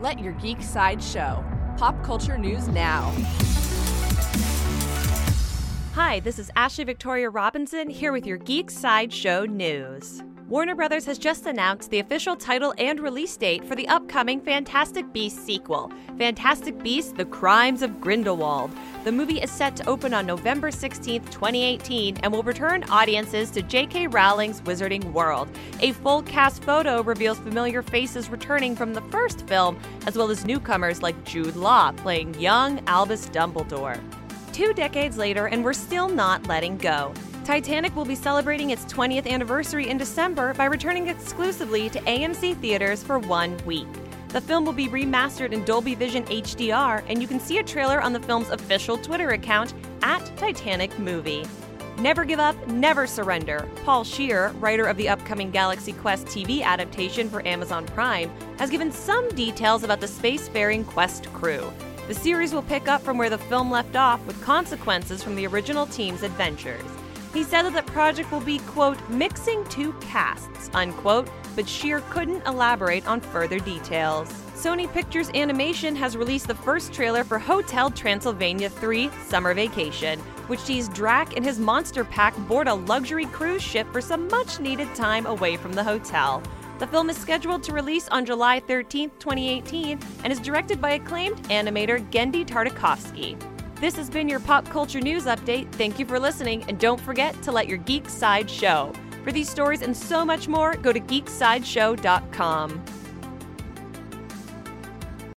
Let your geek side show. Pop culture news now. Hi, this is Ashley Victoria Robinson here with your Geek Side Show news. Warner Brothers has just announced the official title and release date for the upcoming Fantastic Beasts sequel, Fantastic Beasts: The Crimes of Grindelwald. The movie is set to open on November 16, 2018, and will return audiences to J.K. Rowling's Wizarding World. A full cast photo reveals familiar faces returning from the first film, as well as newcomers like Jude Law playing young Albus Dumbledore. Two decades later, and we're still not letting go. Titanic will be celebrating its 20th anniversary in December by returning exclusively to AMC theaters for one week. The film will be remastered in Dolby Vision HDR, and you can see a trailer on the film's official Twitter account at Titanic Movie. Never Give Up, Never Surrender. Paul Scheer, writer of the upcoming Galaxy Quest TV adaptation for Amazon Prime, has given some details about the spacefaring Quest crew. The series will pick up from where the film left off with consequences from the original team's adventures. He said that the project will be, quote, mixing two casts, unquote, but Scheer couldn't elaborate on further details. Sony Pictures Animation has released the first trailer for Hotel Transylvania 3 Summer Vacation, which sees Drac and his monster pack board a luxury cruise ship for some much needed time away from the hotel. The film is scheduled to release on July 13, 2018, and is directed by acclaimed animator Genndy Tartakovsky. This has been your pop culture news update. Thank you for listening, and don't forget to let your geek side show. For these stories and so much more, go to geeksideshow.com.